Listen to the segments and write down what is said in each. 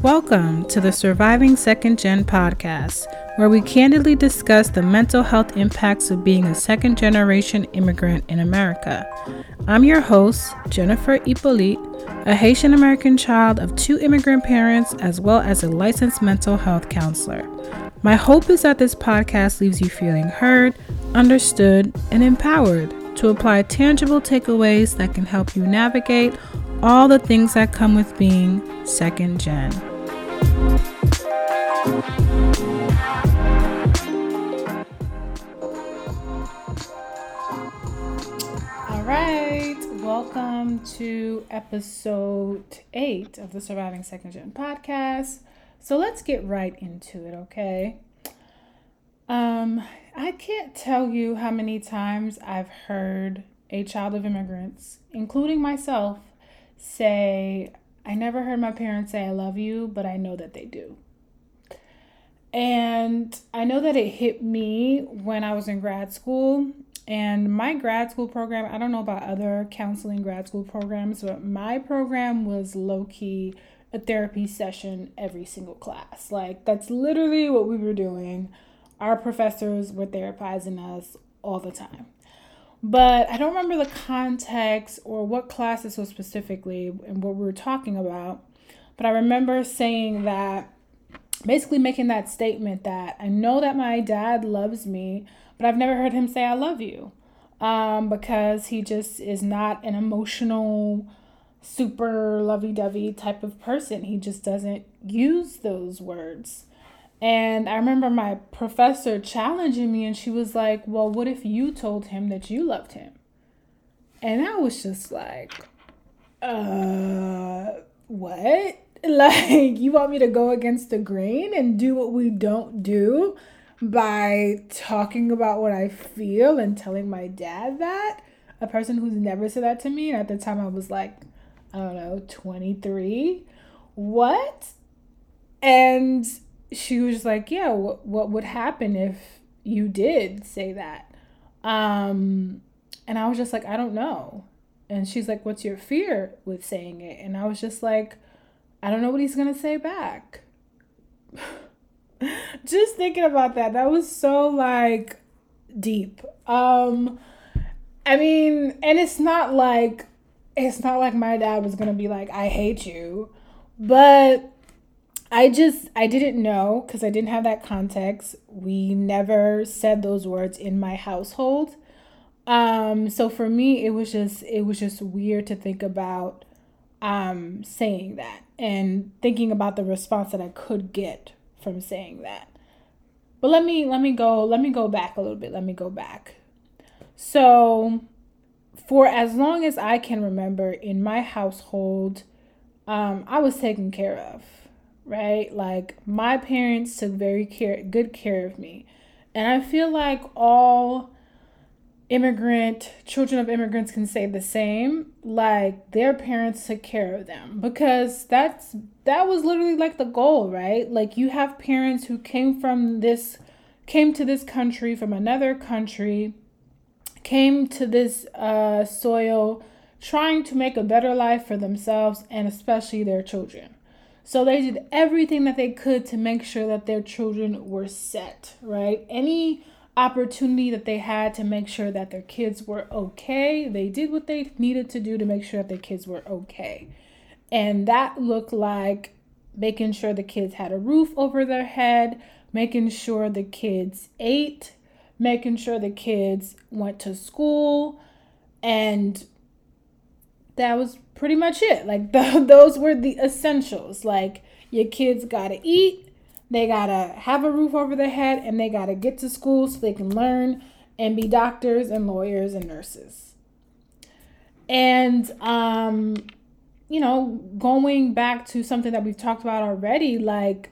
Welcome to the Surviving Second Gen podcast, where we candidly discuss the mental health impacts of being a second generation immigrant in America. I'm your host, Jennifer Hippolyte, a Haitian American child of two immigrant parents, as well as a licensed mental health counselor. My hope is that this podcast leaves you feeling heard, understood, and empowered to apply tangible takeaways that can help you navigate all the things that come with being second gen. All right, welcome to episode eight of the Surviving Second Gen podcast. So let's get right into it, okay? Um, I can't tell you how many times I've heard a child of immigrants, including myself, say, I never heard my parents say I love you, but I know that they do. And I know that it hit me when I was in grad school. And my grad school program, I don't know about other counseling grad school programs, but my program was low key a therapy session every single class. Like, that's literally what we were doing. Our professors were therapizing us all the time but I don't remember the context or what class this was specifically and what we were talking about. But I remember saying that, basically making that statement that I know that my dad loves me, but I've never heard him say I love you um, because he just is not an emotional, super lovey dovey type of person. He just doesn't use those words. And I remember my professor challenging me, and she was like, Well, what if you told him that you loved him? And I was just like, Uh, what? Like, you want me to go against the grain and do what we don't do by talking about what I feel and telling my dad that? A person who's never said that to me. And at the time, I was like, I don't know, 23. What? And she was like, "Yeah, what what would happen if you did say that?" Um, and I was just like, "I don't know." And she's like, "What's your fear with saying it?" And I was just like, "I don't know what he's gonna say back." just thinking about that, that was so like deep. Um, I mean, and it's not like it's not like my dad was gonna be like, "I hate you," but I just I didn't know because I didn't have that context. We never said those words in my household. Um so for me it was just it was just weird to think about um saying that and thinking about the response that I could get from saying that. But let me let me go let me go back a little bit. Let me go back. So for as long as I can remember in my household um I was taken care of right? Like my parents took very care good care of me. And I feel like all immigrant children of immigrants can say the same like their parents took care of them because that's that was literally like the goal right like you have parents who came from this came to this country from another country came to this uh, soil trying to make a better life for themselves and especially their children so they did everything that they could to make sure that their children were set, right? Any opportunity that they had to make sure that their kids were okay, they did what they needed to do to make sure that their kids were okay. And that looked like making sure the kids had a roof over their head, making sure the kids ate, making sure the kids went to school, and that was pretty much it. Like the, those were the essentials. Like your kids got to eat, they got to have a roof over their head, and they got to get to school so they can learn and be doctors and lawyers and nurses. And um you know, going back to something that we've talked about already, like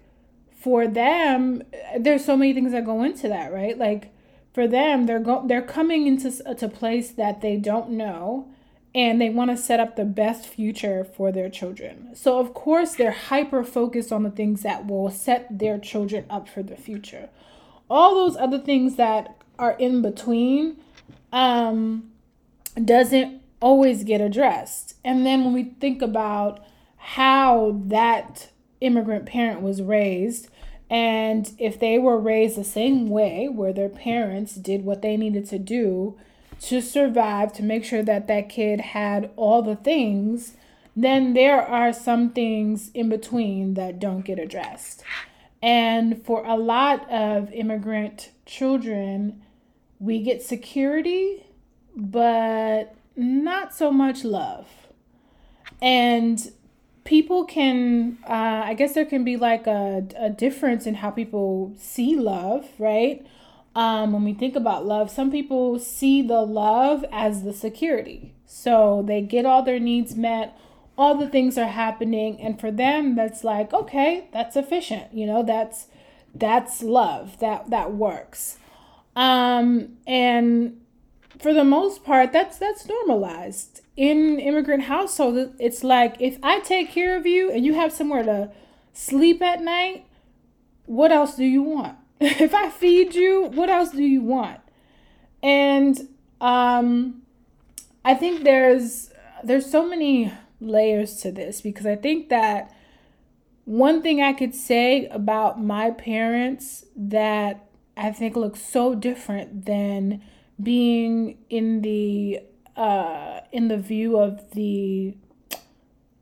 for them, there's so many things that go into that, right? Like for them, they're go they're coming into a place that they don't know and they want to set up the best future for their children. So, of course, they're hyper focused on the things that will set their children up for the future. all those other things that are in between um, doesn't always get addressed. And then when we think about how that immigrant parent was raised, and if they were raised the same way, where their parents did what they needed to do to survive, to make sure that that kid had all the things, then there are some things in between that don't get addressed. And for a lot of immigrant children, we get security, but not so much love. And people can, uh, I guess there can be like a, a difference in how people see love, right? Um, when we think about love, some people see the love as the security. So they get all their needs met, all the things are happening, and for them, that's like, okay, that's sufficient. You know, that's that's love. That that works. Um, and for the most part, that's that's normalized in immigrant households. It's like if I take care of you and you have somewhere to sleep at night, what else do you want? if I feed you, what else do you want? And um, I think there's there's so many layers to this because I think that one thing I could say about my parents that I think looks so different than being in the uh, in the view of the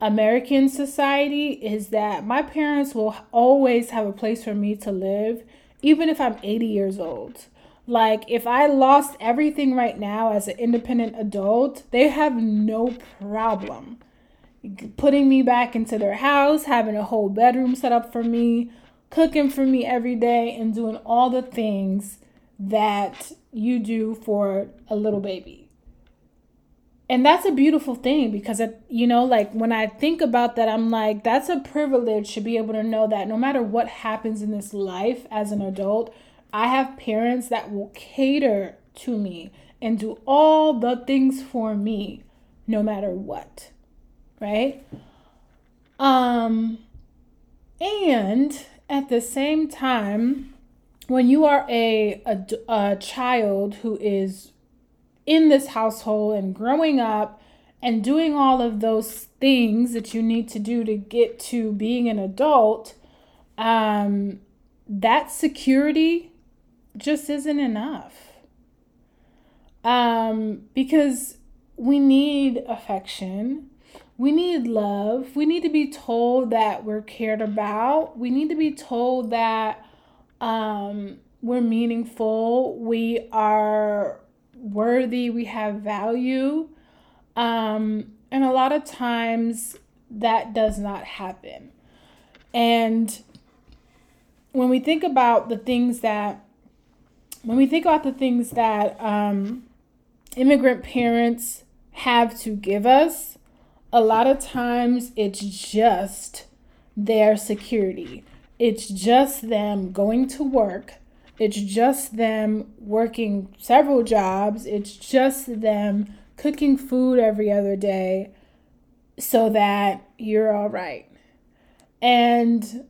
American society is that my parents will always have a place for me to live, even if I'm 80 years old. Like, if I lost everything right now as an independent adult, they have no problem putting me back into their house, having a whole bedroom set up for me, cooking for me every day and doing all the things that you do for a little baby. And that's a beautiful thing because, it, you know, like when I think about that, I'm like, that's a privilege to be able to know that no matter what happens in this life as an adult, I have parents that will cater to me and do all the things for me no matter what. Right? Um, and at the same time, when you are a, a, a child who is in this household and growing up and doing all of those things that you need to do to get to being an adult, um, that security just isn't enough. Um, because we need affection, we need love. We need to be told that we're cared about. We need to be told that um, we're meaningful. We are worthy. We have value. Um, and a lot of times that does not happen. And when we think about the things that, when we think about the things that um, immigrant parents have to give us, a lot of times it's just their security. It's just them going to work. It's just them working several jobs. It's just them cooking food every other day so that you're all right. And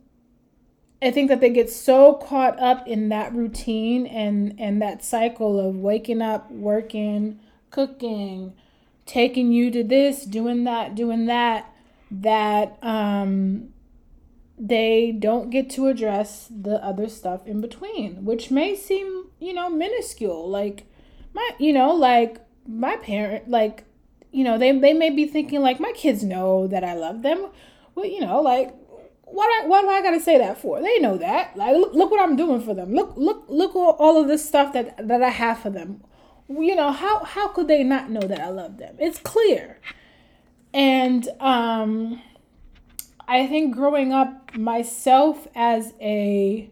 I think that they get so caught up in that routine and and that cycle of waking up, working, cooking, taking you to this, doing that, doing that, that um, they don't get to address the other stuff in between, which may seem, you know, minuscule. Like my, you know, like my parent, like, you know, they, they may be thinking like my kids know that I love them. Well, you know, like what I, what do I gotta say that for? They know that. Like, look, look what I'm doing for them. Look, look, look all of this stuff that that I have for them you know how how could they not know that I love them? It's clear. And um I think growing up myself as a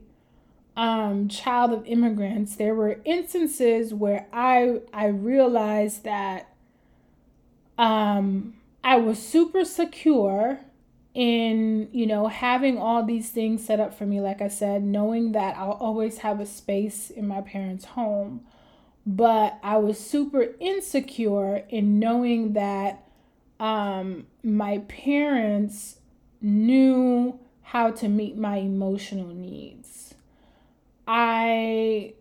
um, child of immigrants, there were instances where I I realized that um, I was super secure in you know having all these things set up for me. Like I said, knowing that I'll always have a space in my parents' home, but I was super insecure in knowing that um, my parents knew how to meet my emotional needs. I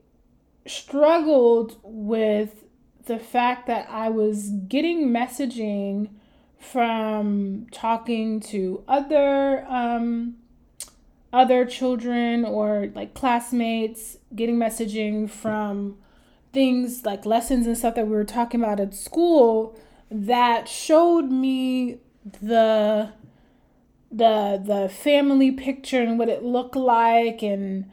struggled with the fact that I was getting messaging from talking to other um, other children or like classmates, getting messaging from things like lessons and stuff that we were talking about at school that showed me the the the family picture and what it looked like and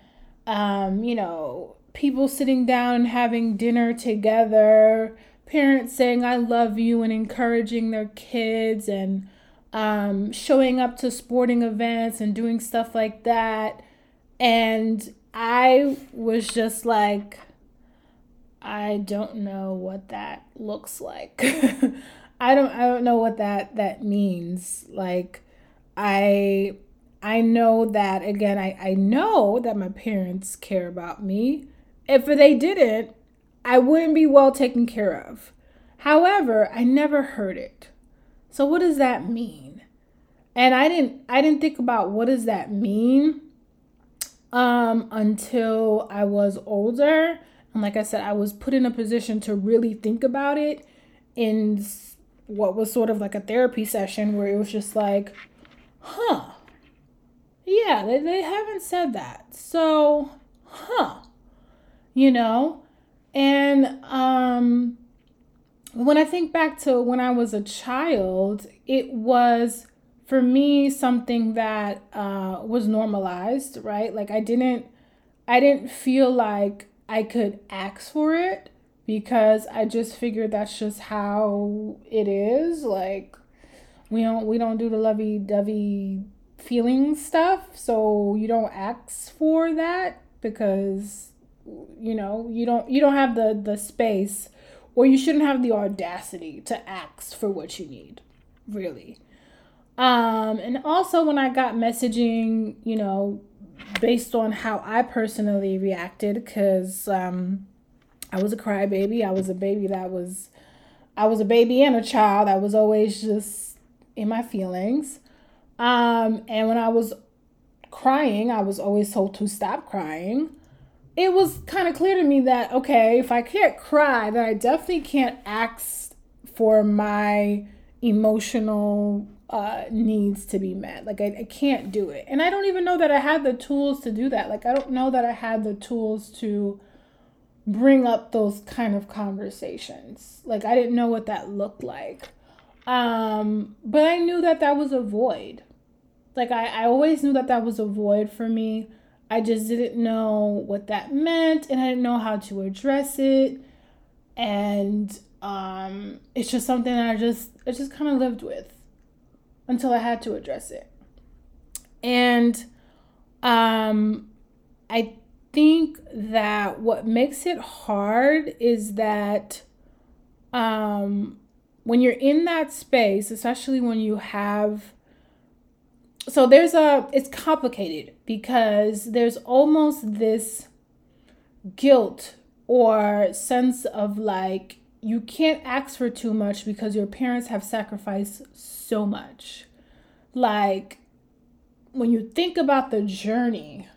um, you know people sitting down and having dinner together parents saying i love you and encouraging their kids and um, showing up to sporting events and doing stuff like that. And i was just like i don't know what that looks like. I don't i don't know what that that means. Like I I know that again I, I know that my parents care about me. If they didn't, I wouldn't be well taken care of. However, I never heard it. So what does that mean? And I didn't I didn't think about what does that mean um until I was older. And like I said, I was put in a position to really think about it in what was sort of like a therapy session where it was just like huh. Yeah, they, they haven't said that. So, huh. You know? And um when I think back to when I was a child, it was for me something that uh, was normalized, right? Like I didn't, I didn't feel like I could ask for it because I just figured that's just how it is. Like we don't we don't do the lovey dovey feeling stuff so you don't ask for that because you know you don't you don't have the the space or you shouldn't have the audacity to ask for what you need really. Um and also when i got messaging you know based on how i personally reacted because um i was a crybaby i was a baby that was i was a baby and a child i was always just in my feelings. Um, and when I was crying, I was always told to stop crying. It was kind of clear to me that, okay, if I can't cry, then I definitely can't ask for my emotional uh, needs to be met. Like, I, I can't do it. And I don't even know that I had the tools to do that. Like, I don't know that I had the tools to bring up those kind of conversations. Like, I didn't know what that looked like. Um, but I knew that that was a void. Like I, I always knew that that was a void for me. I just didn't know what that meant and I didn't know how to address it. And um, it's just something that I just I just kind of lived with until I had to address it. And um, I think that what makes it hard is that um, when you're in that space, especially when you have so there's a it's complicated because there's almost this guilt or sense of like you can't ask for too much because your parents have sacrificed so much. Like when you think about the journey,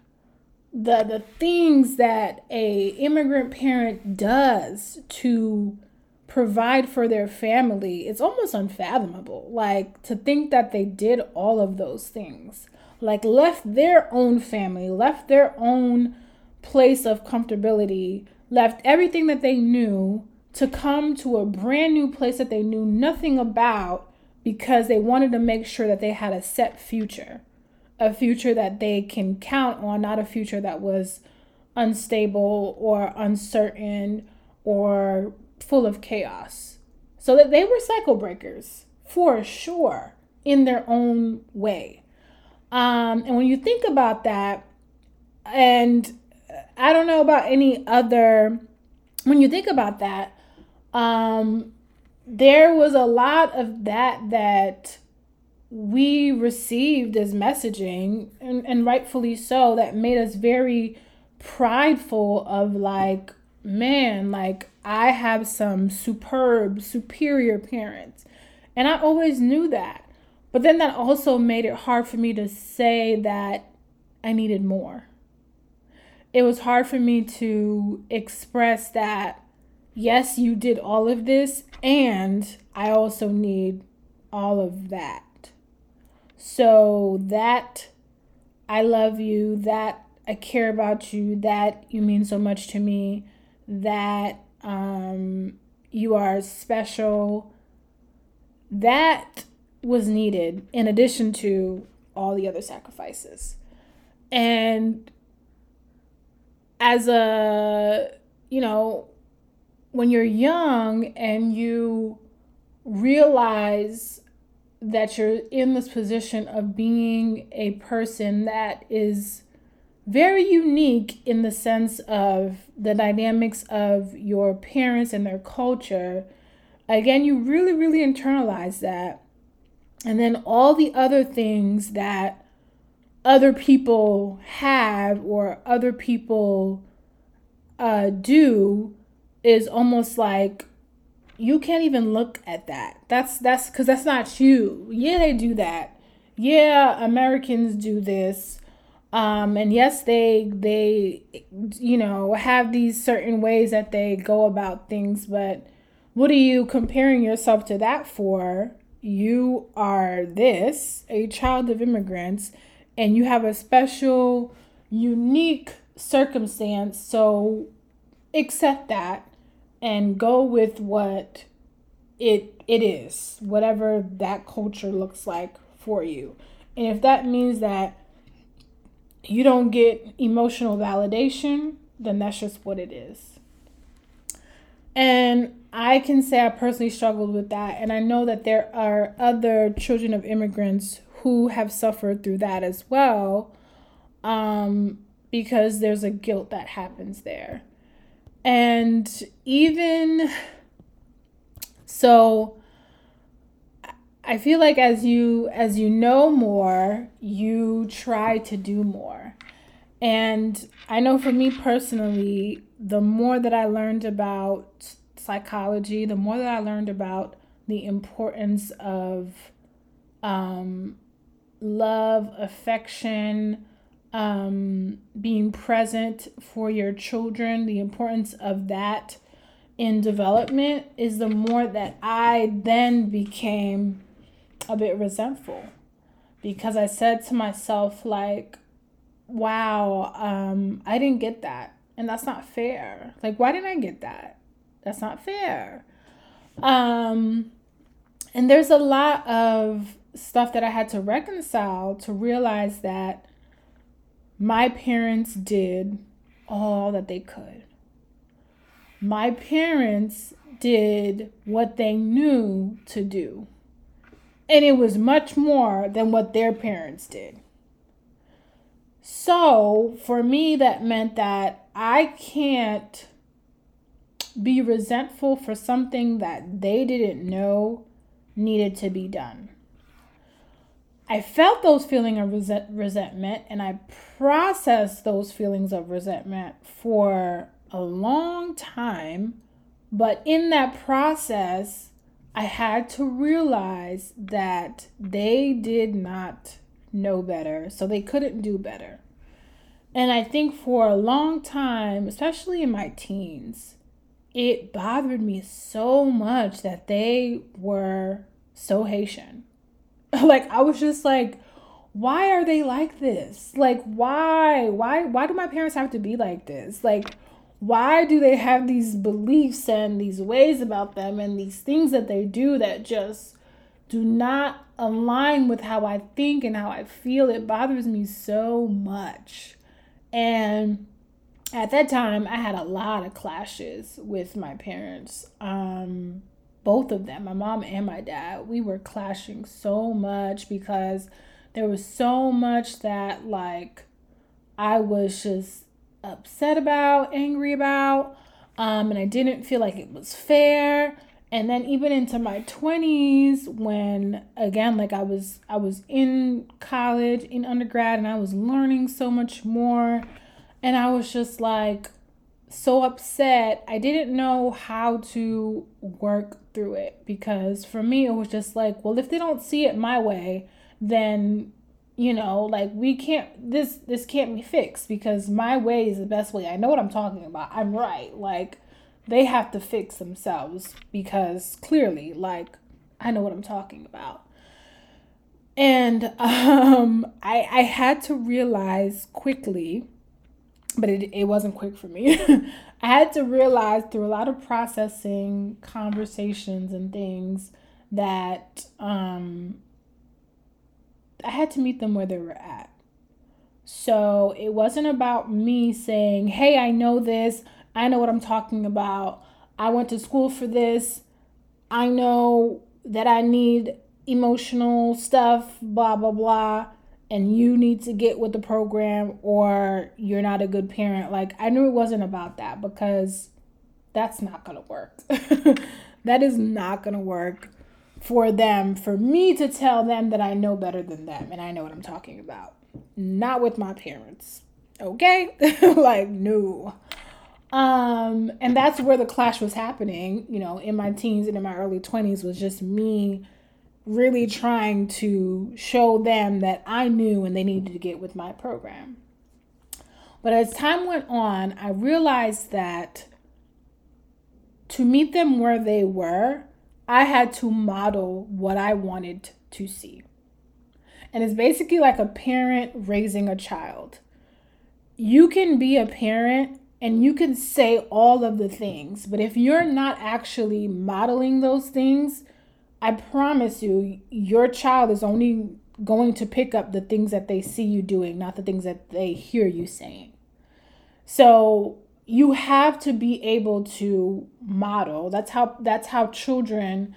the the things that a immigrant parent does to provide for their family, it's almost unfathomable. Like to think that they did all of those things, like left their own family, left their own place of comfortability, left everything that they knew to come to a brand new place that they knew nothing about because they wanted to make sure that they had a set future, a future that they can count on, not a future that was unstable or uncertain or full of chaos. So that they were cycle breakers for sure in their own way. Um, and when you think about that, and I don't know about any other, when you think about that, um, there was a lot of that that we received as messaging, and, and rightfully so, that made us very prideful of like, man, like I have some superb, superior parents. And I always knew that. But then that also made it hard for me to say that I needed more. it was hard for me to express that yes, you did all of this, and I also need all of that. So that I love you, that I care about you, that you mean so much to me, that um, you are special. That was needed in addition to all the other sacrifices. And as a, you know, when you're young and you realize that you're in this position of being a person that is very unique in the sense of the dynamics of your parents and their culture, again, you really, really internalize that. And then all the other things that other people have or other people uh, do is almost like you can't even look at that. That's that's because that's not you. Yeah, they do that. Yeah, Americans do this. Um, and yes, they they you know have these certain ways that they go about things, but what are you comparing yourself to that for? You are this, a child of immigrants, and you have a special, unique circumstance. So accept that and go with what it it is, whatever that culture looks like for you. And if that means that you don't get emotional validation, then that's just what it is. And I can say I personally struggled with that. And I know that there are other children of immigrants who have suffered through that as well, um, because there's a guilt that happens there. And even so I feel like as you as you know more, you try to do more. And I know for me personally, the more that I learned about psychology, the more that I learned about the importance of um, love, affection, um, being present for your children, the importance of that in development is the more that I then became a bit resentful because I said to myself, like, wow, um, I didn't get that. And that's not fair. Like, why didn't I get that? That's not fair. Um, and there's a lot of stuff that I had to reconcile to realize that my parents did all that they could. My parents did what they knew to do. And it was much more than what their parents did. So, for me, that meant that I can't be resentful for something that they didn't know needed to be done. I felt those feelings of resent- resentment and I processed those feelings of resentment for a long time. But in that process, I had to realize that they did not know better, so they couldn't do better. And I think for a long time, especially in my teens, it bothered me so much that they were so Haitian like I was just like why are they like this? Like why? Why why do my parents have to be like this? Like why do they have these beliefs and these ways about them and these things that they do that just do not align with how I think and how I feel? It bothers me so much. And at that time, I had a lot of clashes with my parents. Um, both of them, my mom and my dad, we were clashing so much because there was so much that like I was just upset about, angry about, um, and I didn't feel like it was fair. And then even into my 20s when again like I was I was in college, in undergrad and I was learning so much more and I was just like so upset. I didn't know how to work through it because for me it was just like, well, if they don't see it my way, then you know like we can't this this can't be fixed because my way is the best way. I know what i'm talking about. I'm right. Like they have to fix themselves because clearly like i know what i'm talking about. And um i i had to realize quickly but it, it wasn't quick for me. I had to realize through a lot of processing conversations and things that um I had to meet them where they were at. So it wasn't about me saying, hey, I know this. I know what I'm talking about. I went to school for this. I know that I need emotional stuff, blah, blah, blah. And you need to get with the program or you're not a good parent. Like, I knew it wasn't about that because that's not going to work. that is not going to work for them, for me to tell them that I know better than them and I know what I'm talking about. Not with my parents. Okay? like, no. Um, and that's where the clash was happening, you know, in my teens and in my early 20s was just me really trying to show them that I knew and they needed to get with my program. But as time went on, I realized that to meet them where they were, I had to model what I wanted to see. And it's basically like a parent raising a child. You can be a parent and you can say all of the things, but if you're not actually modeling those things, I promise you, your child is only going to pick up the things that they see you doing, not the things that they hear you saying. So you have to be able to model. That's how that's how children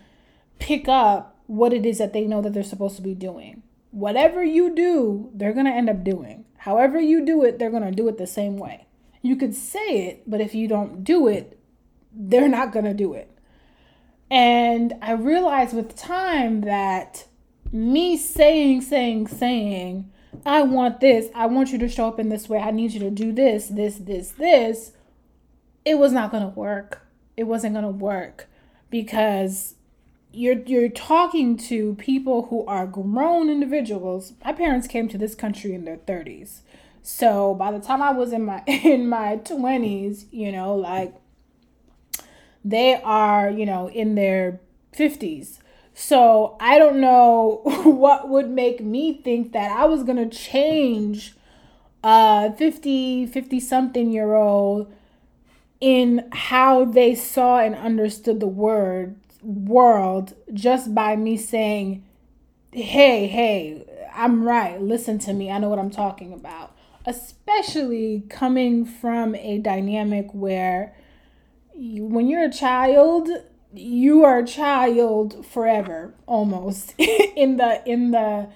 pick up what it is that they know that they're supposed to be doing. Whatever you do they're going to end up doing. However you do it they're going to do it the same way. You could say it but if you don't do it they're not going to do it. And i realized with time that me saying saying saying I want this. I want you to show up in this way. I need you to do this, this, this, this it was not going to work. It wasn't going to work because you're you're talking to people who are grown individuals. My parents came to this country in their 30s. So by the time I was in my in my 20s, you know, like they are, you know, in their 50s. So I don't know what would make me think that I was going to change a 50 50 something year old in how they saw and understood the word world just by me saying, hey, hey, I'm right. Listen to me. I know what I'm talking about. Especially coming from a dynamic where you, when you're a child, you are a child forever almost in the in the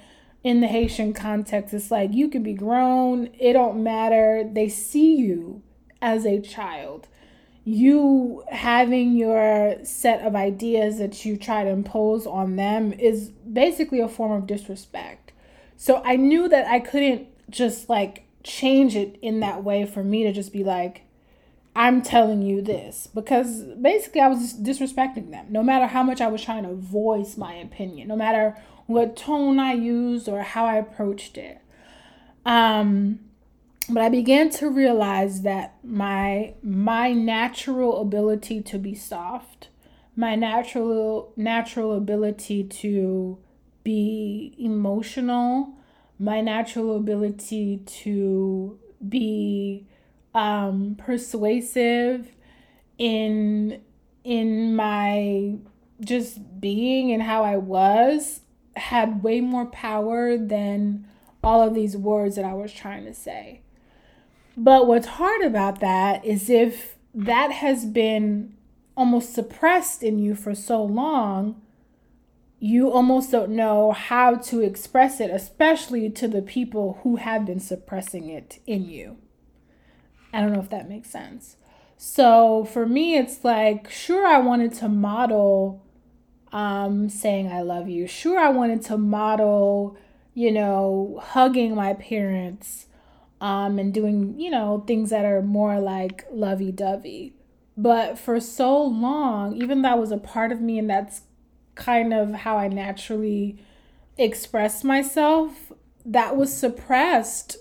in the Haitian context it's like you can be grown it don't matter they see you as a child you having your set of ideas that you try to impose on them is basically a form of disrespect. So I knew that I couldn't just like change it in that way for me to just be like, I'm telling you this because basically I was disrespecting them. No matter how much I was trying to voice my opinion, no matter what tone I used or how I approached it. Um, but I began to realize that my my natural ability to be soft, my natural natural ability to be emotional, my natural ability to be um, persuasive in in my just being and how I was had way more power than all of these words that I was trying to say. But what's hard about that is if that has been almost suppressed in you for so long, you almost don't know how to express it, especially to the people who have been suppressing it in you. I don't know if that makes sense. So for me, it's like, sure, I wanted to model um, saying I love you. Sure, I wanted to model, you know, hugging my parents um, and doing, you know, things that are more like lovey dovey. But for so long, even that was a part of me, and that's kind of how I naturally express myself, that was suppressed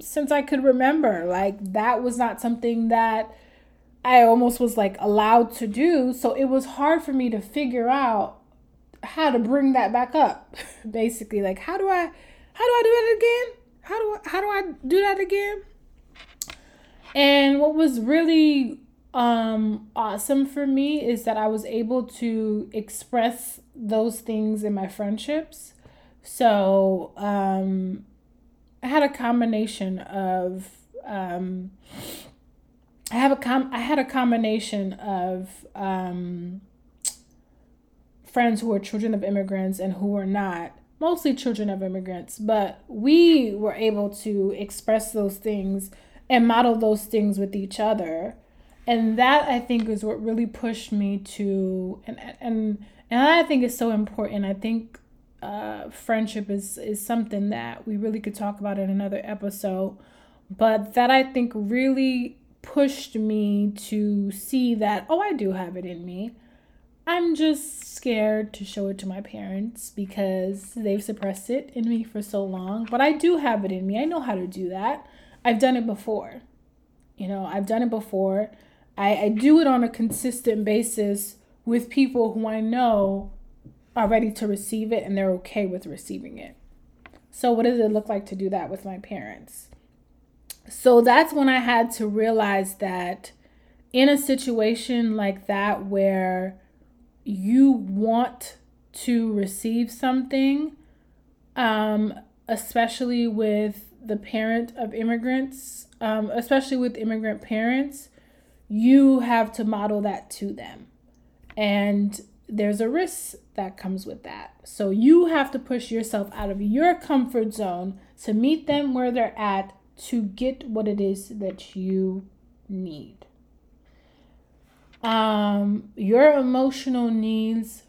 since I could remember. Like that was not something that I almost was like allowed to do. So it was hard for me to figure out how to bring that back up. Basically, like how do I how do I do it again? How do I how do I do that again? And what was really um awesome for me is that I was able to express those things in my friendships. So, um I had a combination of um I have a com I had a combination of um friends who were children of immigrants and who were not mostly children of immigrants but we were able to express those things and model those things with each other. And that i think is what really pushed me to and and and i think is so important. I think uh, friendship is is something that we really could talk about in another episode but that i think really pushed me to see that oh i do have it in me i'm just scared to show it to my parents because they've suppressed it in me for so long but i do have it in me i know how to do that i've done it before you know i've done it before I, I do it on a consistent basis with people who I know are ready to receive it and they're okay with receiving it. So, what does it look like to do that with my parents? So, that's when I had to realize that in a situation like that where you want to receive something, um, especially with the parent of immigrants, um, especially with immigrant parents, you have to model that to them. And there's a risk that comes with that. So you have to push yourself out of your comfort zone to meet them where they're at to get what it is that you need. Um, your emotional needs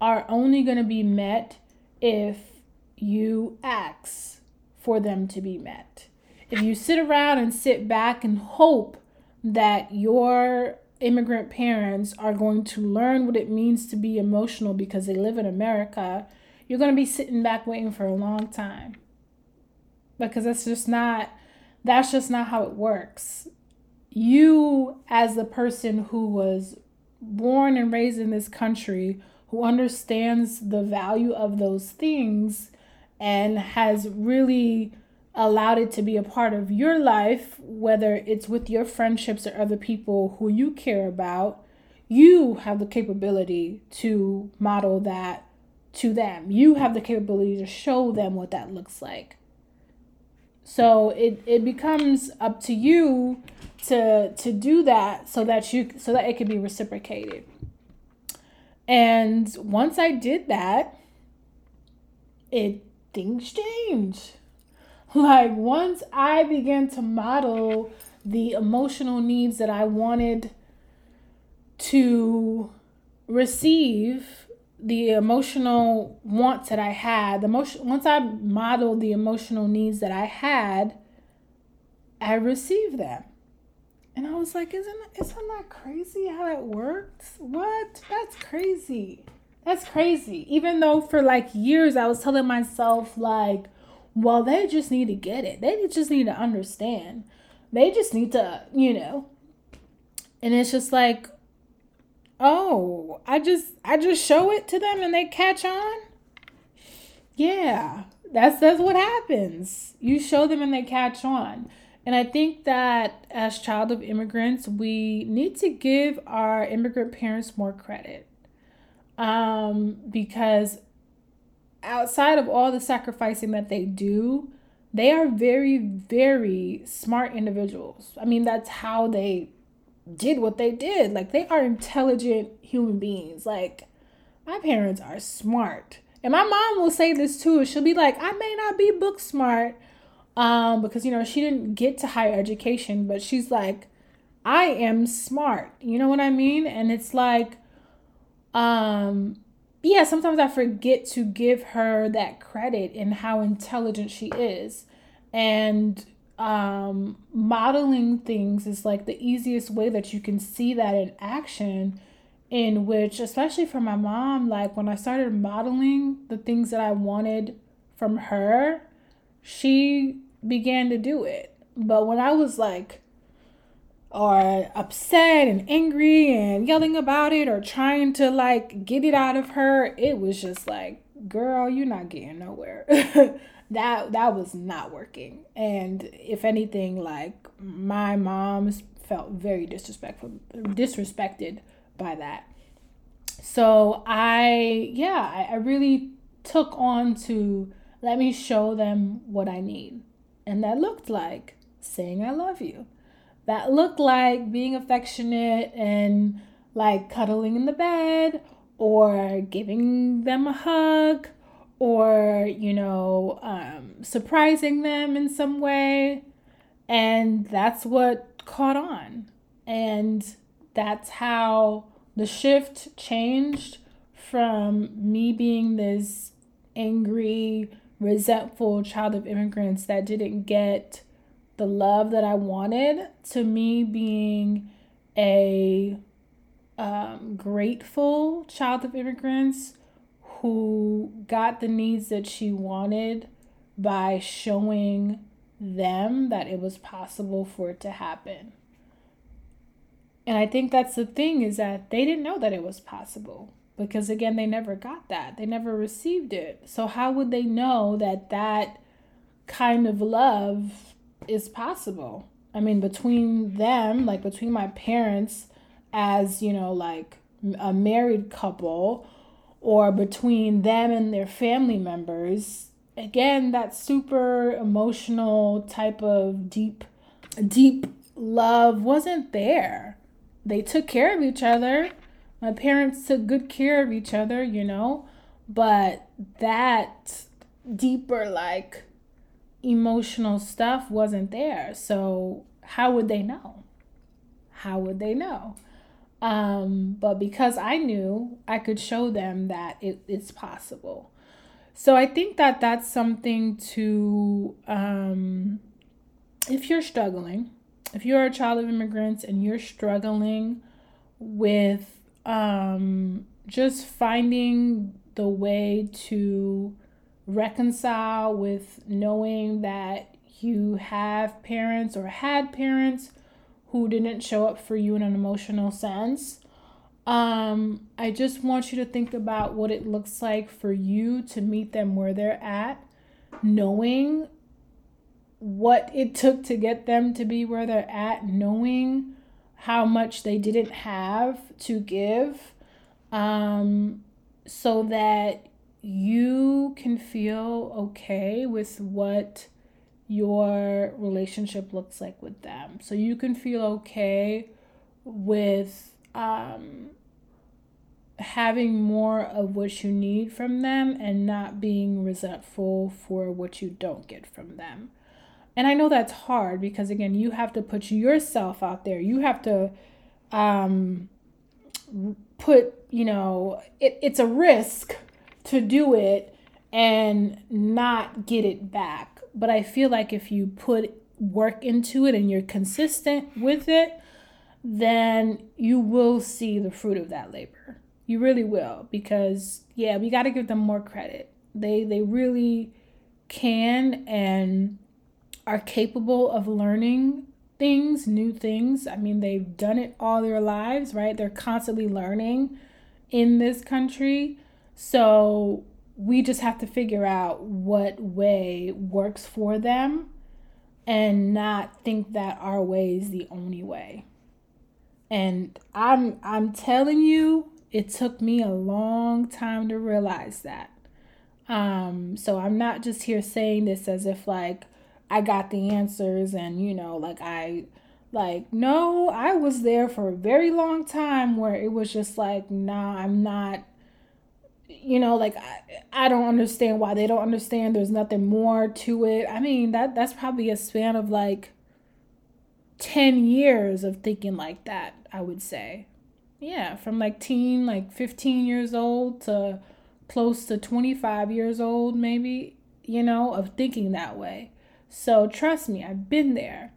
are only going to be met if you ask for them to be met. If you sit around and sit back and hope that your immigrant parents are going to learn what it means to be emotional because they live in America, you're going to be sitting back waiting for a long time. Because that's just not that's just not how it works. You as the person who was born and raised in this country, who understands the value of those things and has really allowed it to be a part of your life, whether it's with your friendships or other people who you care about, you have the capability to model that to them. You have the capability to show them what that looks like. So it, it becomes up to you to to do that so that you so that it could be reciprocated. And once I did that, it things change like once I began to model the emotional needs that I wanted to receive, the emotional wants that I had, the emotion once I modeled the emotional needs that I had, I received them. And I was like, isn't isn't that crazy how that works? What? That's crazy. That's crazy. Even though for like years I was telling myself like well, they just need to get it. They just need to understand. They just need to, you know. And it's just like, oh, I just I just show it to them and they catch on. Yeah, that's that's what happens. You show them and they catch on. And I think that as child of immigrants, we need to give our immigrant parents more credit. Um, because outside of all the sacrificing that they do, they are very, very smart individuals. I mean, that's how they did what they did. Like, they are intelligent human beings. Like, my parents are smart. And my mom will say this too. She'll be like, I may not be book smart um, because, you know, she didn't get to higher education, but she's like, I am smart. You know what I mean? And it's like, um, yeah, sometimes I forget to give her that credit in how intelligent she is. And um, modeling things is like the easiest way that you can see that in action. In which, especially for my mom, like when I started modeling the things that I wanted from her, she began to do it. But when I was like, or upset and angry and yelling about it or trying to like get it out of her, it was just like, girl, you're not getting nowhere. that that was not working. And if anything, like my mom's felt very disrespectful disrespected by that. So I yeah, I, I really took on to let me show them what I need. And that looked like saying I love you. That looked like being affectionate and like cuddling in the bed or giving them a hug or, you know, um, surprising them in some way. And that's what caught on. And that's how the shift changed from me being this angry, resentful child of immigrants that didn't get the love that I wanted to me being a um, grateful child of immigrants who got the needs that she wanted by showing them that it was possible for it to happen. And I think that's the thing is that they didn't know that it was possible because again they never got that. They never received it. So how would they know that that kind of love is possible? I mean between them, like between my parents as, you know, like a married couple or between them and their family members, again that super emotional type of deep deep love wasn't there they took care of each other. My parents took good care of each other, you know, but that deeper, like, emotional stuff wasn't there. So, how would they know? How would they know? Um, but because I knew, I could show them that it, it's possible. So I think that that's something to, um, if you're struggling, if you're a child of immigrants and you're struggling with um, just finding the way to reconcile with knowing that you have parents or had parents who didn't show up for you in an emotional sense. Um, I just want you to think about what it looks like for you to meet them where they're at, knowing what it took to get them to be where they're at, knowing how much they didn't have to give, um, so that you can feel okay with what your relationship looks like with them. So you can feel okay with um, having more of what you need from them and not being resentful for what you don't get from them. And I know that's hard because again, you have to put yourself out there. You have to um put, you know, it, it's a risk to do it and not get it back. But I feel like if you put work into it and you're consistent with it, then you will see the fruit of that labor. You really will because yeah, we got to give them more credit. They they really can and are capable of learning things, new things. I mean, they've done it all their lives, right? They're constantly learning in this country. So we just have to figure out what way works for them and not think that our way is the only way. And I'm I'm telling you, it took me a long time to realize that. Um, so I'm not just here saying this as if like I got the answers and you know like I like no I was there for a very long time where it was just like nah I'm not you know like I, I don't understand why they don't understand. There's nothing more to it. I mean that that's probably a span of like 10 years of thinking like that I would say. Yeah from like teen like 15 years old to close to 25 years old maybe you know of thinking that way so trust me, I've been there.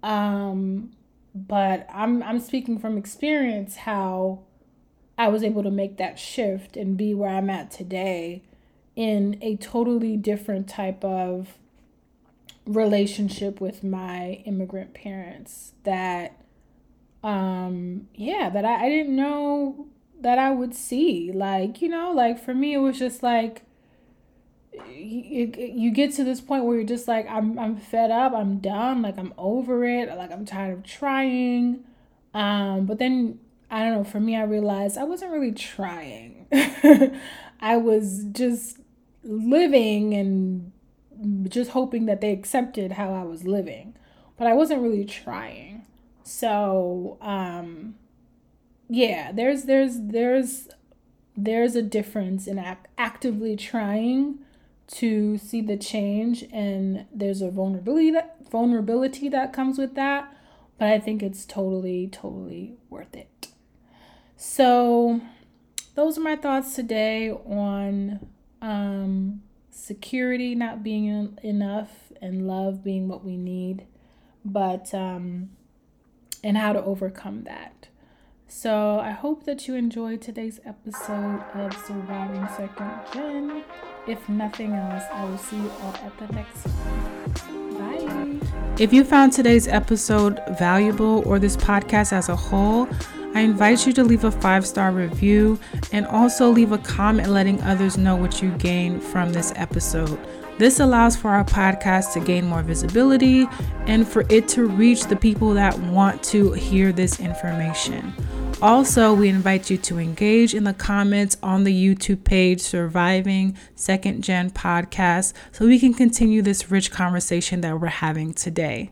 Um, but I'm I'm speaking from experience how I was able to make that shift and be where I'm at today in a totally different type of relationship with my immigrant parents that um yeah that I, I didn't know that I would see like you know like for me it was just like you, you get to this point where you're just like I'm I'm fed up I'm done like I'm over it like I'm tired of trying um but then I don't know for me I realized I wasn't really trying I was just living and just hoping that they accepted how I was living. But I wasn't really trying. So, um yeah, there's there's there's there's a difference in act- actively trying to see the change and there's a vulnerability that vulnerability that comes with that, but I think it's totally totally worth it. So, those are my thoughts today on um security not being enough and love being what we need, but um, and how to overcome that. So I hope that you enjoyed today's episode of Surviving Second Gen. If nothing else, I will see you all at the next one. Bye. If you found today's episode valuable or this podcast as a whole, I invite you to leave a five star review and also leave a comment letting others know what you gain from this episode. This allows for our podcast to gain more visibility and for it to reach the people that want to hear this information. Also, we invite you to engage in the comments on the YouTube page Surviving Second Gen Podcast so we can continue this rich conversation that we're having today.